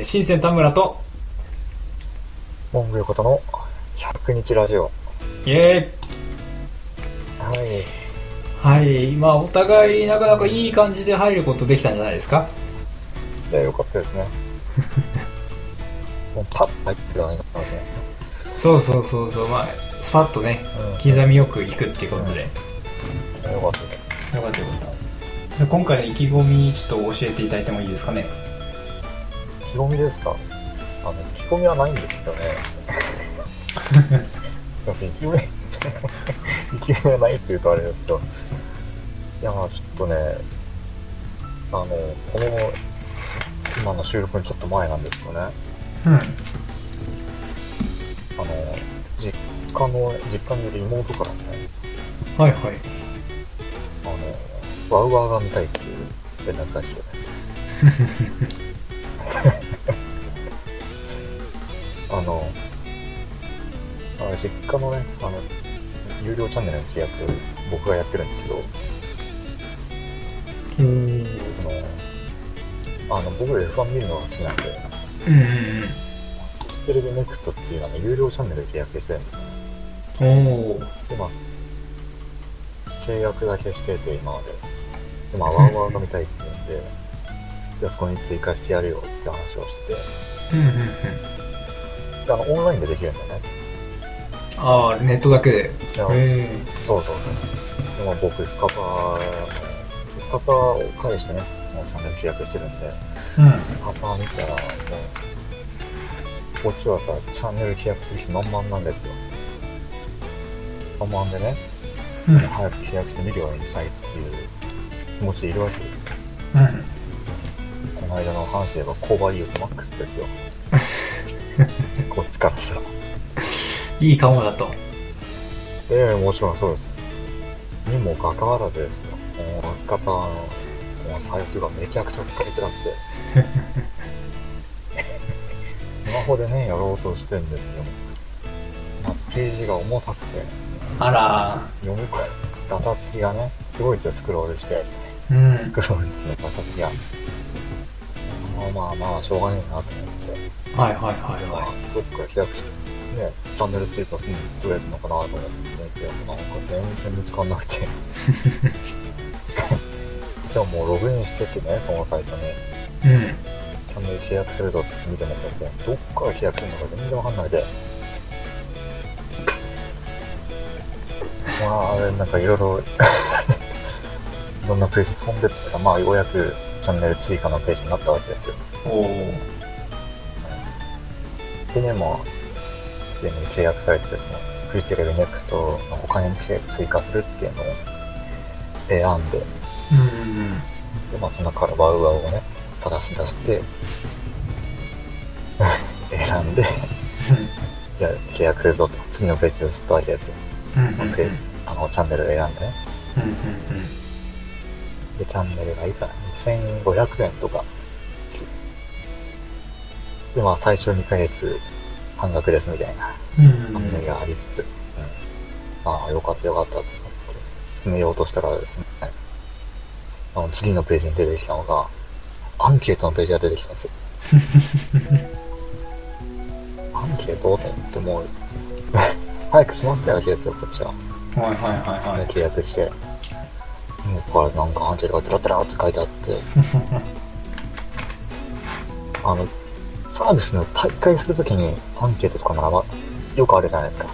新鮮田村と、モンゴルことの100日ラジオ。イエはい。ーイはい、まあお互いなかなかいい感じで入ることできたんじゃないですか？いや、よかったですね。もうパッと入ってくるのがいかもしれないそうそうそうそう、まあ、スパッとね、です刻みよくいくっていうことで、ね。うん。よかった。よかったよかった。今回の意気込みちょっと教えていただいてもいいですかね？意気込みですか？あの、意気込みはないんですよね。でも意気込み、意気込みはないって言うとあれですけど、いや、まあちょっとね、あの、この、今の収録にちょっと前なんですよね。うん。あの、実家の、実家にいる妹からね、はいはい。あの、ワウワウが見たいっていう連絡が来てね。あの、あの実家のね、あの、有料チャンネルの契約、僕がやってるんですけど、うん。あの、あの僕 F1 見るのが好きなんで、うんうんテレビネクストっていうあの有料チャンネル契約してるんですよ。おー。で、まあ、契約だけしてて、今まで。で、まあ、ワウワウが見たいって言うんで、じゃあそこに追加してやるよって話をしてて、うんうんうん。であの、オンラインでできるんだよね。ああ、ネットだけで。へそうそうそう。でも僕、スカパーの、スカパーを返してね、もうチャンネル契約してるんで、え。うん。スカパー見たら、もう、こっちはさ、チャンネル契約する人満々なんですよ。満々でね、うん。早く契約して見るようにしたいっていう気持ちでいるわけですよ。うん。この間の話で言えば、コーバーユートマックスですよ。こっちからしたら。いいかもだと。ええもちろんそうです。にもかかわらずですよ。もうスカパーのもうサイトがめちゃくちゃ疲れてなくて。スマホでね、やろうとしてるんですよ。まずページが重たくて、あら読み込む、ガタつきがね、すごいですよ、スクロールして。ー。うんス。クロールしてガタつきが。まあまあまあ、しょうがねえなと思って。はいはいはいはどっか開くし、ね、チャンネル追加するのどうやるのかなと思ってて、なんか全然見つかんなくて。じゃあもうログインしてってね、そのサイトに、い。うん。チャンネル契約するぞって見てもらって、どっから契約するのか全然わかんないで。まあ、あれ、なんかいろいろ、いろんなページ飛んでったら、まあ、ようやくチャンネル追加のページになったわけですよ。おー。でね、もう、すでに契約されてるその、フジテレビネクストの他に追加するっていうのを選んで、うんうんで、まあ、その中からワウワウをね、探し出して、選んで、じゃあ契約するぞと、次のページを移ったわけですよ。うん。あの、チャンネルを選んでね。うんうんで、チャンネルがいいから、2500円とか。で、まあ、最初2ヶ月半額ですみたいな。案内がありつつ、うん、ああ、よかったよかったと思って進めようとしたらですね、あの次のページに出てきたのが、アンケートのページが出てきたんですよ。アンケート？と思ってもう、早く済ませたわけですよ、こっちは。はいはいはいはい。契約して。もうこからなんかアンケートがつらつらって書いてあって、あの、サービスの大会するときにアンケートとかならばよくあるじゃないですか。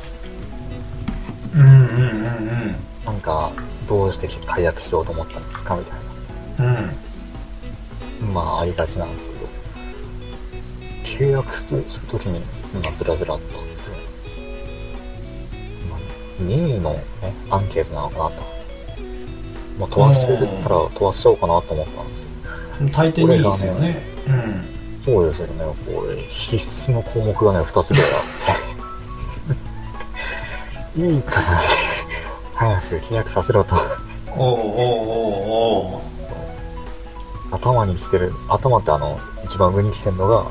うんうんうんなんか、どうして解約しようと思ったんですかみたいうん。うん。な。まあ、ありがちなんですけど、契約するときに、そんなずらずらっとあって、まあ、任意のね、アンケートなのかなと。まあ、飛ばしてるったら飛ばしちゃおうかなと思ったんですよ。大抵にいいですよね。うん。そうですよね、これ、必須の項目がね、2つぐらいあって。いいから、早く契約させろと。おおおおお頭に来てる、頭ってあの、一番上に来てるのが、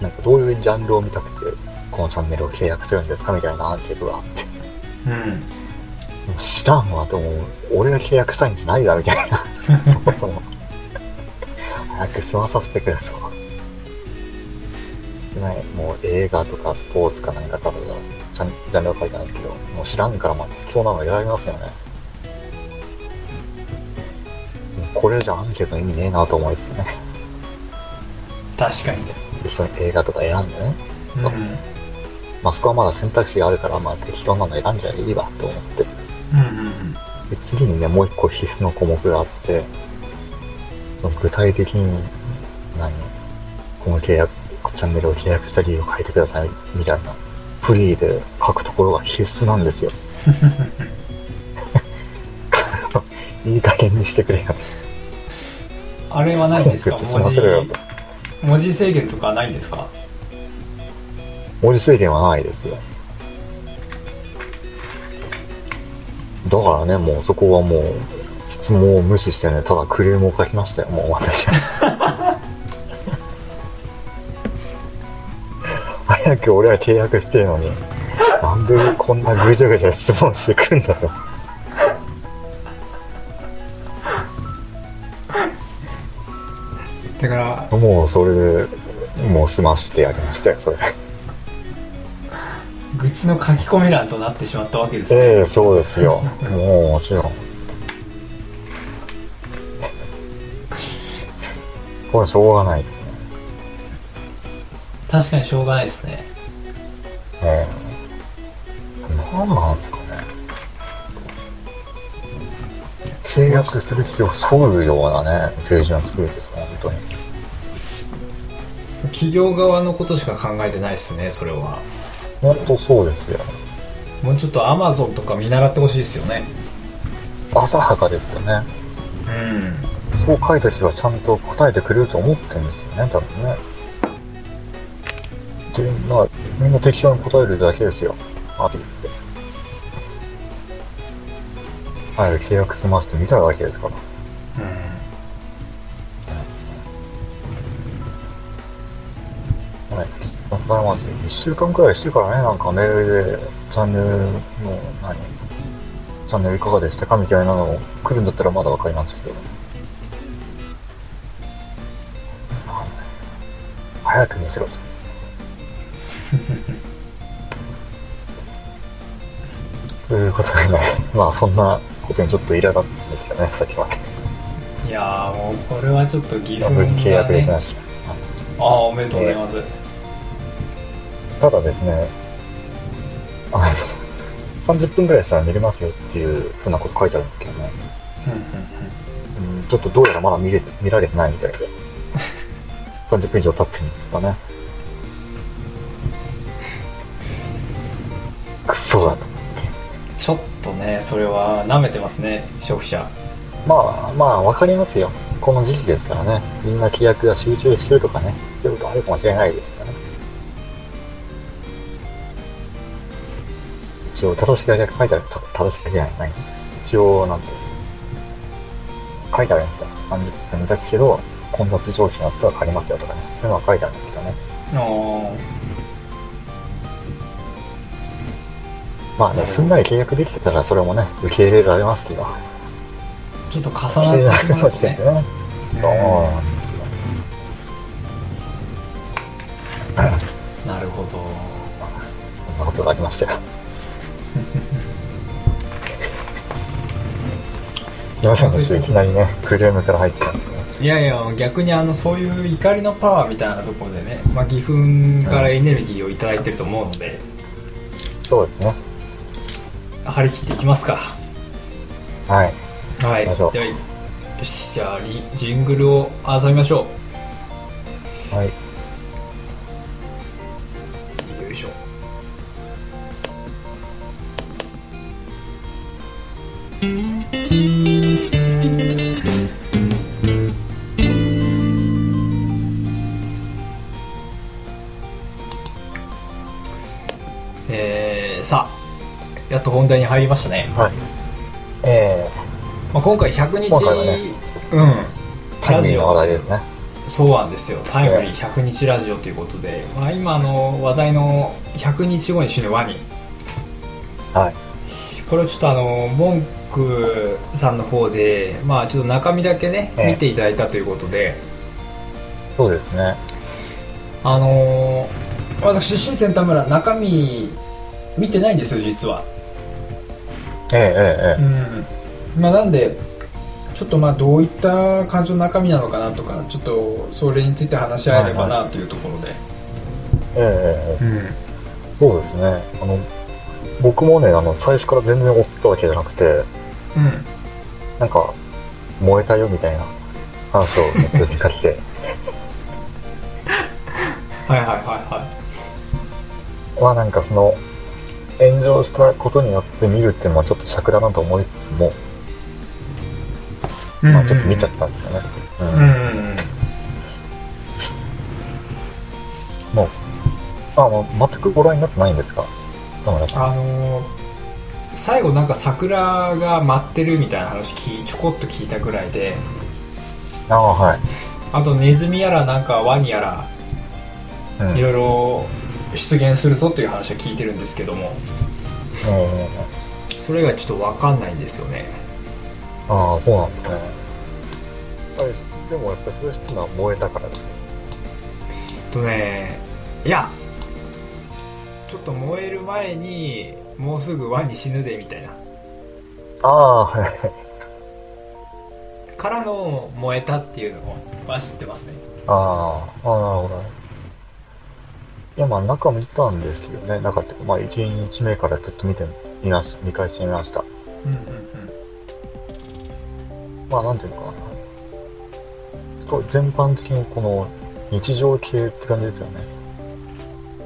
なんかどういうジャンルを見たくて、このチャンネルを契約するんですかみたいなアンケートがあって。うん。知らんわ、でも、俺が契約したいんじゃないだ、みたいな。そもそも。早く済まさせてくれと。てない。もう映画とかスポーツか何か多分、ジャンルは書いてないんですけど、もう知らんからまあ必要なの選びますよね。これじゃアンケートの意味ねえなと思いつつね。確かに適当に映画とか選んでね。うんそうまあそこはまだ選択肢があるから、まあ適当なの選んじゃいいわと思って。うんうんで次にね、もう一個必須の項目があって、その具体的に、何この契約、チャンネルを契約した理由を書いてください、みたいな、フリーで書くところが必須なんですよ。いい加減にしてくれよと。あれはないんですか？早く進ませろよと。文字制限とかないんですか？文字制限はないですよ。だからね、もうそこはもう、質問を無視してね、ただクレームを書きましたよ、もう私は。早く俺は契約してるのに、なんでこんなぐちゃぐちゃ質問してくんだろう。だからもうそれで、もう済ましてやりましたよ、それ。愚痴の書き込み欄となってしまったわけですね、ええそうですよ。もうもちろん。これはしょうがないですね。確かにしょうがないですねええなんなんですかね。契約する気をそぐようなね、ページを作るんですよ、本当に。企業側のことしか考えてないですねそれは本当そうですよ。もうちょっとアマゾンとか見習ってほしいですよね浅はかですよね。うんそう書いた人はちゃんと答えてくれると思ってるんですよね、多分ね。で、まあ、みんな適当に答えるだけですよ。あと言って。はい、契約済ませてみたいわけですから。はい。だからまず、1週間くらいしてからね、なんかメールで、チャンネルの、何？チャンネルいかがでしたか？みたいなの来るんだったらまだわかりますけど。早く見せろと。ということでね、まあそんなことにちょっと苛立ったんですけどね、さっきまで。いやーもうこれはちょっと疑問無事契約できました。ああおめでとうございます、ただですね、あの、30分くらいしたら寝れますよっていうふうなこと書いてあるんですけどね、うんちょっとどうやらまだ見れて見られてないみたいで、30分以上経ってるんですかね。くそだと。ちょっとねそれは舐めてますね消費者まあまあわかりますよ。この時期ですからね。みんな契約が集中してるとかね。そういうことあるかもしれないですからね。一応、正しい書いてある、た正しい書いてない。何一応、なんて、書いてあるんですよ。30分ですけど、混雑商品の人は借りますよとかね。そういうのは書いてあるんですよね。あーまあね、すんなり契約できてたらそれもね、受け入れられますけど。ちょっと重契なってしまうと約の時点ねでね。そうなんですよ。なるほどそんなことがありましたよ。皆さんの週いきなりね、クレームから入ってたんですね。いやいや逆にあのそういう怒りのパワーみたいなところでね、まあ、義憤からエネルギーをいただいてると思うので、そうですね。張り切っていきますかはい。はいではよしじゃあリジングルを挟みましょはい。えー、さあやっと本題に入りましたね、はい。えまあ、今回100日、今回はねうん。ー、タイムリーな話題ですね。そうなんですよ。タイムリー100日ラジオということで、まあ、今あの話題の100日後に死ぬワニ。はい。これをちょっとあのモンクさんの方でまあちょっと中身だけねええ見ていただいたということで。そうですね。あのー私新鮮田村中身見てないんですよ実は。えええええうん。まあなんでちょっとまあどういった感情の中身なのかなとかちょっとそれについて話し合えればなというところで、ええええ。えうん。そうですね。あの、僕もね、あの、最初から全然追ってたわけじゃなくて、うん。なんか、燃えたよみたいな話をネットで聞かして、はいはいはいはいまあなんかその、炎上したことによって見るっていうのはちょっと尺だなと思いつつも、まあちょっと見ちゃったんですよね。うんうんうんうんもう、あ、もう全くご覧になってないんですか？あのー最後なんか桜が舞ってるみたいな話ちょこっと聞いたぐらいでああ、はい。あとネズミやらなんかワニやらうん。いろいろ出現するぞという話は聞いてるんですけどもええそれがちょっと分かんないんですよねああ、そうなんですね。はい。でもやっぱりそういうのは燃えたからですね。とねいやちょっと燃える前にもうすぐワニ死ぬでみたいなああ、はい。からの燃えたっていうのは知ってますねああ、ああ、なるほどね。いや、まあ、中見たんですけどね。中っていうか、まあ、1日目からずっと見てみました。見返してみました。うんうんまあ、なんていうのかな。そう全般的にこの日常系って感じですよね。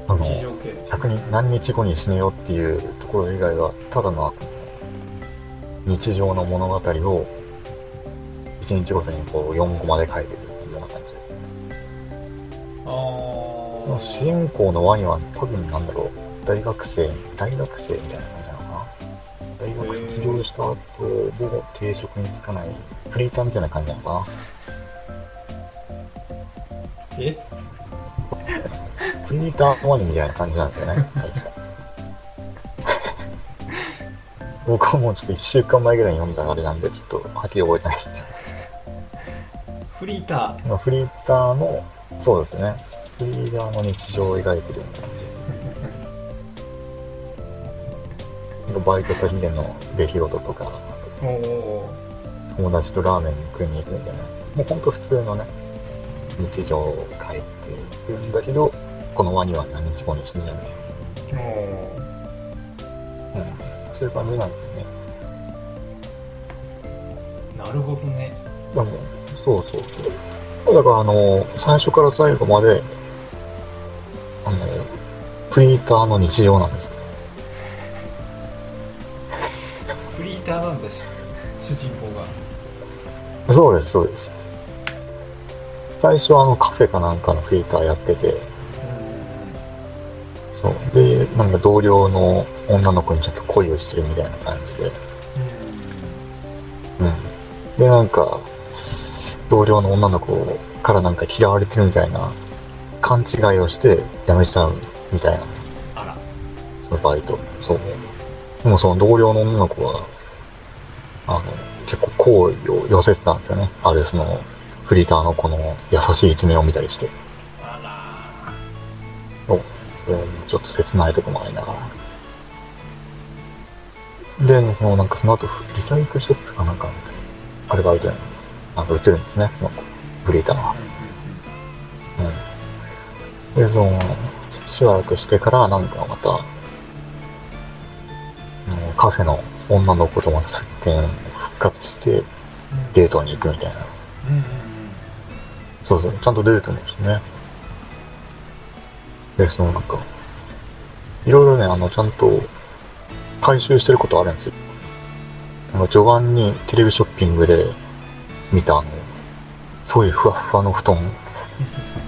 あの、うん日常系100人、何日後に死ねよっていうところ以外は、ただの日常の物語を1日ごとにこう4コマで書いてる主人公のワニは多分なんだろう、大学生、大学生みたいな感じなのかな。大学卒業した後、も定職に就かない、フリーターみたいな感じなのかーえ？な。フリーターのワニみたいな感じなんですよね、確か。僕はもうちょっと1週間前ぐらいに読んだあれなんで、ちょっとはっきり覚えてないですね。フリータまあフリーターの、そうですね。ーターの日常を描いてるような感じ。なんかバイト先での出来事とか、友達とラーメン食いに行くみたいな、もうほんと普通のね、日常を書いているんだけど、このワニは何日後に死ぬよね。うん。そういう感じなんですよね。ーなるほどねでも、そうそうそう。だからあの、最初から最後まで、あの、フリーターの日常なんですよ。フリーターなんだし主人公がそうです、そうです。最初はあのカフェかなんかのフリーターやってて、そう。で、なんか同僚の女の子にちょっと恋をしてるみたいな感じで、うん。で、なんか、同僚の女の子からなんか嫌われてるみたいな勘違いをして辞めちゃうみたいな、あらそのバイト。そう。でもその同僚の女の子は、あの、結構好意を寄せてたんですよね。あるその、フリーターのこの優しい一面を見たりして。あそう。それもちょっと切ないとこもありながら。で、そのなんかその後、リサイクルショップかなんかのアルバイトになんか移るんですね、そのフリーターは。うん。で、その、しばらくしてからなんかまた、カフェの女の子とまた接点復活してデートに行くみたいな。うんうんそうそう、ちゃんと出てるんですね。で、そのなんか、いろいろね、あの、ちゃんと回収してることあるんですよ。あの、序盤にテレビショッピングで見たあの、すごいふわふわの布団。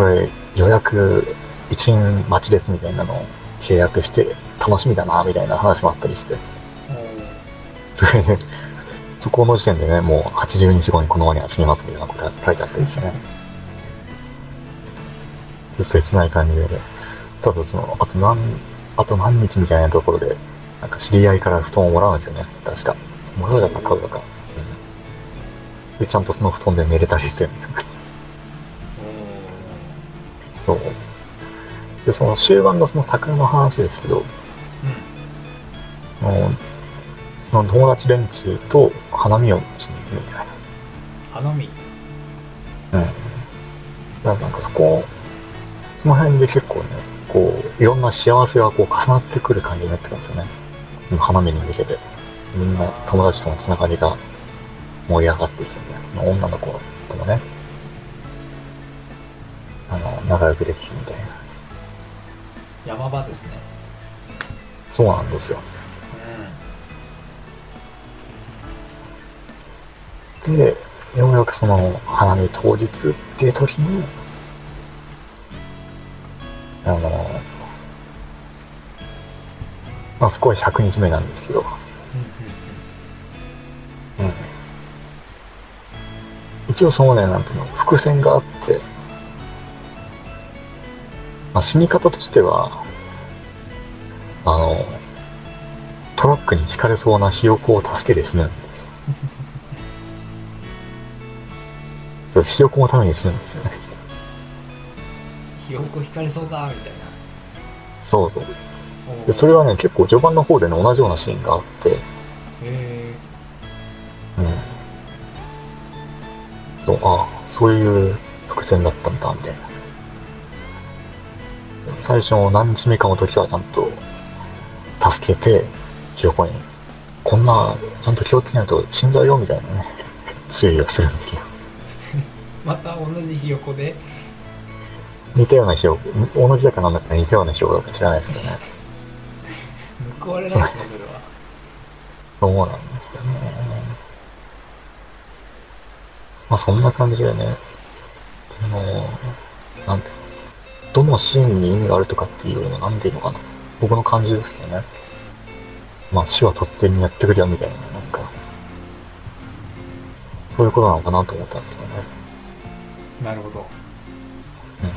これ、予約1円待ちですみたいなのを契約して楽しみだな、みたいな話もあったりして。うんそれで、そこの時点でね、もう80日後にこのワニは死にますみたいなこと書いてあったりしてね。ちょっと切ない感じで。ただその、あと何、あと何日みたいなところで、なんか知り合いから布団をもらうんですよね。確か。もらうだか買うだか。うん。で、ちゃんとその布団で寝れたりしてるんですよね。そう。で、その終盤のその桜の話ですけど、うんその友達連中と花見をしに行くみたい花見？な。うん。だからなんかそこ、その辺で結構ね、こう、いろんな幸せがこう重なってくる感じになってくるんですよね。花見に向けて。みんな友達とのつながりが盛り上がってきてね、その女の子ともね、仲良くできてみたいな。山場ですねそうなんですよ。で、ようやくその花見当日っていう時に、あの、まあそこは100日目なんですけど、うんうん。一応そのね、なんていうの、伏線があって、まあ死に方としては、あの、トラックにひかれそうなひよこを助けて死ぬんですよ。そう、ひよこのために死ぬんですよね。ひよこ引かれそうだみたいなそうそう。でそれはね、結構序盤の方でね、同じようなシーンがあって、へうん。そう、ああ、そういう伏線だったんだ、みたいな。最初の何日目かの時はちゃんと助けて、ひよこに、こんな、ちゃんと気をつけないと死んじゃうよ、みたいなね、注意をするんですよ。ー また同じひよこで？似たようなひよこ、同じだかなんだか似たようなひよこだか知らないですけどね。報われないですねそれはそうなんですよね。まあそんな感じでね、あの、なんていうの？どのシーンに意味があるとかっていうよりも、なんていうのかな。僕の感じですけどね。まあ死は突然にやってくるよみたいな、なんか、そういうことなのかなと思ったんですよね。なるほどうんうん。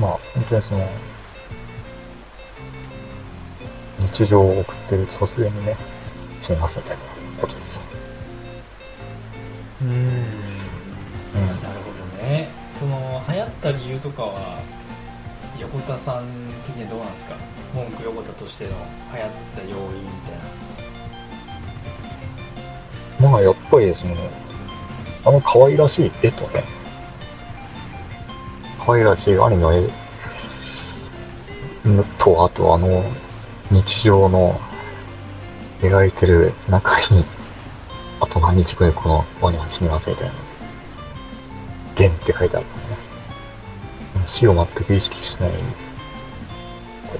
まあ、本当にその、日常を送ってると突然にね、死にますみたいなことですよ。うん。うん。なるほどね。その流行った理由とかは横田さん的にはどうなんですか？文句横田としての流行った要因みたいな。まあ、やっぱりその、あの可愛らしい絵とね、可愛らしいアニメの絵と、あとあの、日常の描いてる中に、あと何日後にこのワニは死にますみたいな。ゲンって書いてあるのね。死を全く意識しない、こ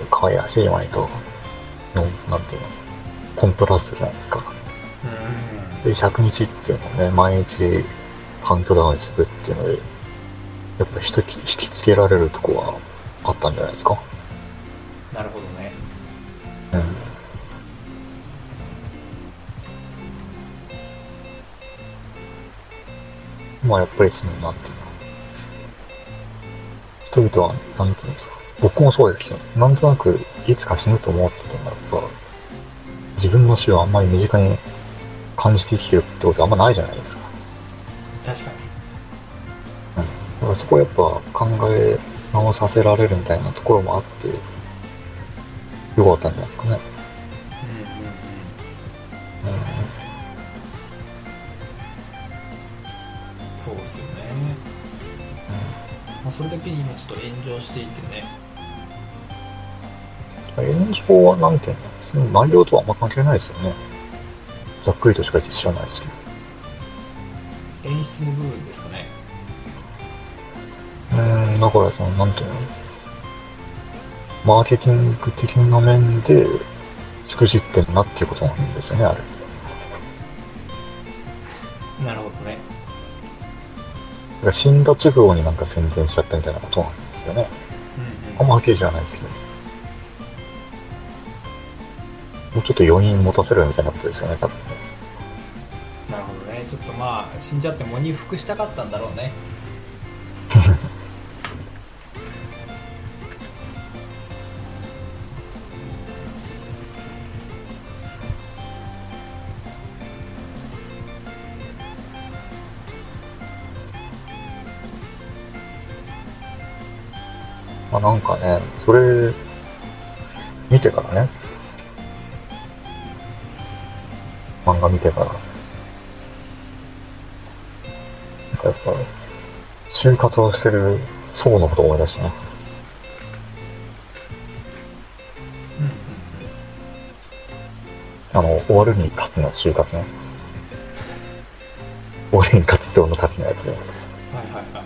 う可愛らしいワニと、の、なんていうの、コントラストじゃないですか。うで、100日っていうのをね、毎日カウントダウンしていくっていうので、やっぱ人き引きつけられるとこはあったんじゃないですか？まあやっぱりその、なんていうの。人々は、なんていうのか。僕もそうですよ。なんとなく、いつか死ぬと思ってても、やっぱ、自分の死をあんまり身近に感じて生きてるってことはあんまないじゃないですか。確かにだからそこはやっぱ考え直させられるみたいなところもあって、よかったんじゃないですかね。そうですよね、まあ、それだけに今ちょっと炎上していてね。炎上はなんていうの？その内容とはあんま関係ないですよね。ざっくりとしか言って知らないですけど。演出の部分ですかね。うーん、だからその、なんていうの？マーケティング的な面で、しくじってんなっていうことなんですよね、あれ。なるほどね。だから死んだ直後になんか宣伝しちゃったみたいなことなんですよね。うんうんあんまはっきりじゃないですけど。もうちょっと余韻持たせるみたいなことですよね、多分ね。なるほどねちょっとまあ死んじゃって喪に服したかったんだろうねまあなんかね、それ、見てからね、漫画見てから、なんかやっぱ、就活をしてる層のことを思い出してね。あの、終わるに勝つの就活ね。終わるに勝つとの勝つのやつはいはいはい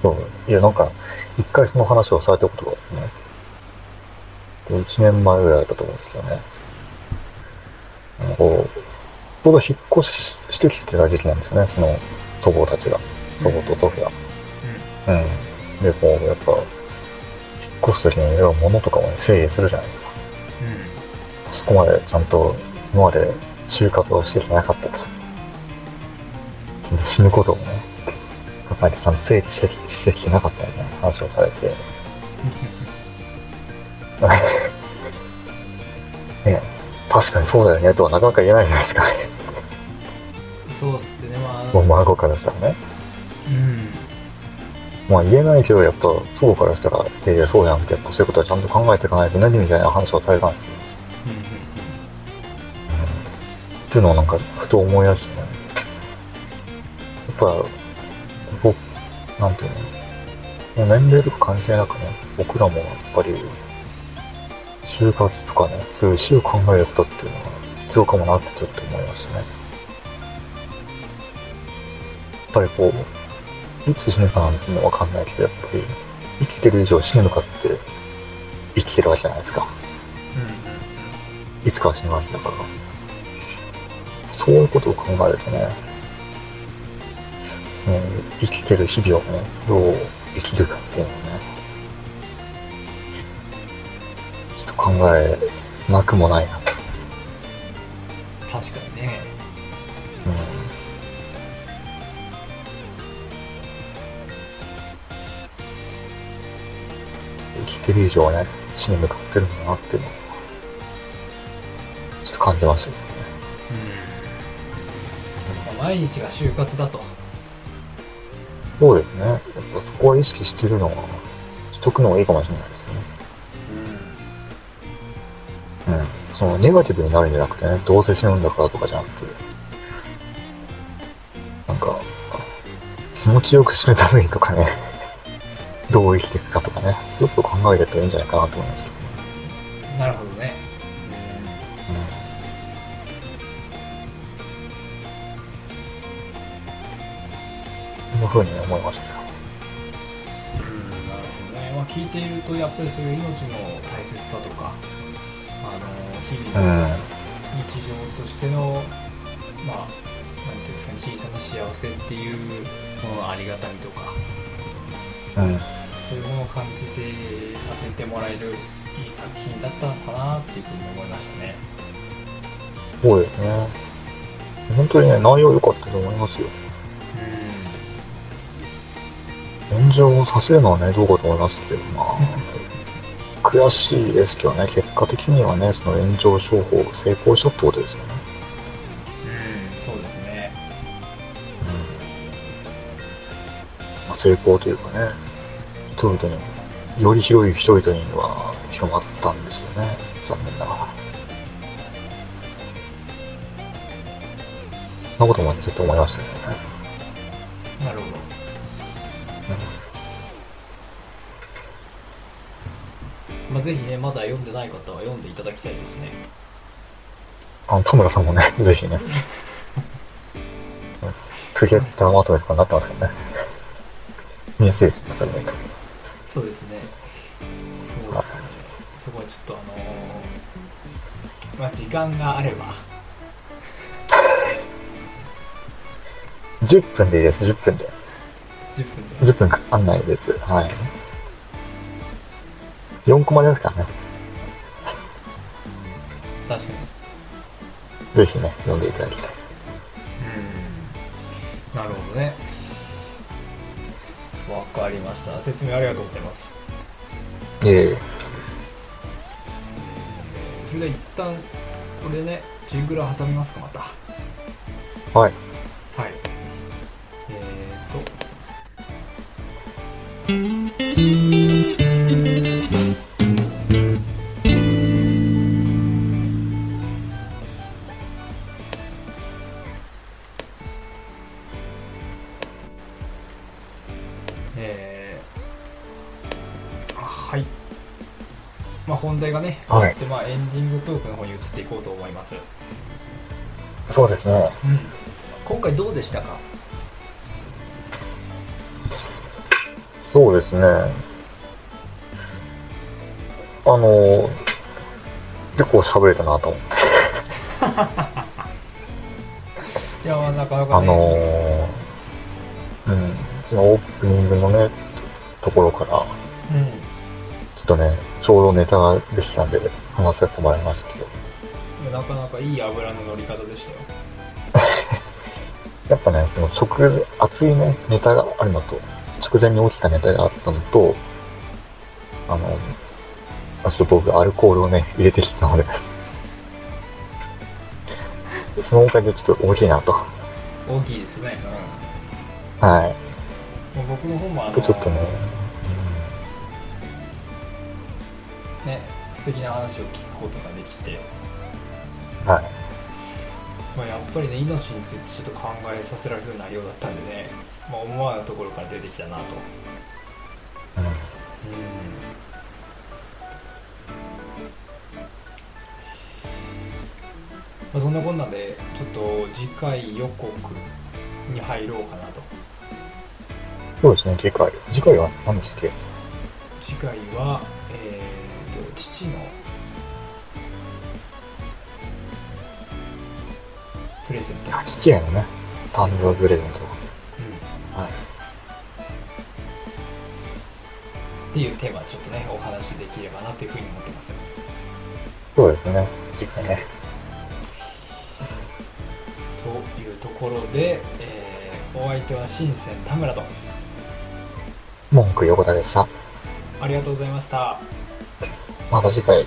そう。いや、なんか、一回その話をされたことがあってね。1年前ぐらいだったと思うんですけどね。こう、ちょうど引っ越ししてきてた時期なんですよね、その祖母たちが。祖母と祖父が。うん。で、こう、やっぱ、引っ越すときに、要は物とかもね、整理するじゃないですか。うんうんそこまでちゃんと今まで就活をしてきてなかったと。死ぬことをね、考えてちゃんと整理してきしてきてなかったよね、話をされて。ね確かにそうだよねとはなかなか言えないじゃないですか。そうっすねまあもう孫からしたらね。うんまあ言えないけど、やっぱ祖母からしたら、いやいや、そうやんって、やっぱそういうことはちゃんと考えていかないと何みたいな話をされたんですよ。うんうんっていうのをなんか、ふと思い出してね。やっぱ、僕、なんていうの、もう年齢とか関係なくね、僕らもやっぱり、就活とかね、そういう死を考えることっていうのは必要かもなってちょっと思いましたね。やっぱりこう、いつ死ぬかなんていうのはわかんないけど、やっぱり、生きてる以上死ぬのかって、生きてるわけじゃないですか。うんうんいつかは死ぬわけだから。そういうことを考えるとね、その、生きてる日々をね、どう生きるかっていうのをね、ちょっと考えなくもないなと。確かにねうん。生きてる以上はね、死に向かってるんだなっていうのを、ちょっと感じましたけどね。うんまあ毎日が就活だとそうですね。やっぱそこは意識してるのは、しとくのがいいかもしれないですね。うん。そのネガティブになるんじゃなくてね、どうせ死ぬんだからとかじゃなくて、なんか、気持ちよく死ぬためにとかね、どう生きていくかとかね、そういうことを考えていったらいいんじゃないかなと思いました。こんな風に思いましたよ。うんなるほどね、まあ、聞いているとやっぱりそういう命の大切さとかあの日う々のん。日常としての、まあなんていうんですかね小さな幸せっていうもののありがたみとかうん。そういうものを感じせさせてもらえるいい作品だったのかなっていうふうに思いましたねそうですね。本当にね、内容良かったと思いますよ。炎上させるのはね、どうかと思いますけど、まあ、悔しいですけどね、結果的にはね、その炎上商法成功したってことですよね。うん、うん、そうですねまあ成功というかね、人々に、より広い人々には広まったんですよね、残念ながら。そんなこともちょっと思いましたけどね。まあ、ぜひねまだ読んでない方は読んでいただきたいですねあの、田村さんもね、ぜひね、クリエイターまとめとかになってますけどね。見やすいですね、それ。そうですねそうですねそこはちょっとあのーまあ時間があれば 10分でいいです、10分で。10分で10分かかんないです。はい。4コマですからね。確かにぜひね、読んでいただきたい。うんなるほどねわかりました説明ありがとうございますいえいえ。それでは一旦これでねジングル挟みますかまたはい。はいえーと本題がね、はい。でまあ、エンディングトークの方に移っていこうと思います、そうですね。うん、今回どうでしたか？そうですね。あの、結構喋れたなと。思って。いやなかなかね、あのうん、そのオープニングのね、ところから、うん。ちょっとね、ちょうどネタができたんで、話させてもらいましたけど、なかなかいい油の乗り方でしたよ。やっぱね、その直、熱いね、ネタがあるのと、直前に起きたネタがあったのと、あの、まあちょっと僕、アルコールをね、入れてきたので、そのおかげでちょっと大きいなと。大きいですね、はい。うん、もう僕の方もあのとちょっとね、ね素敵な話を聞くことができて、うんはい。まあ、やっぱりね命についてちょっと考えさせられる内容だったんでね、まあ、思わぬところから出てきたなと。うん。うん。まあ、そんなこんなでちょっと次回予告に入ろうかなと。そうですね、次回。次回は何でしたっけ？次回はえー、と父のプレゼントあ、父へのね、誕生日プレゼント。うんはい。っていうテーマちょっとねお話しできればなというふうに思ってますそうですね、次回ね。というところで、えーお相手は新鮮田村と文句横田でした。ありがとうございましたまた次回。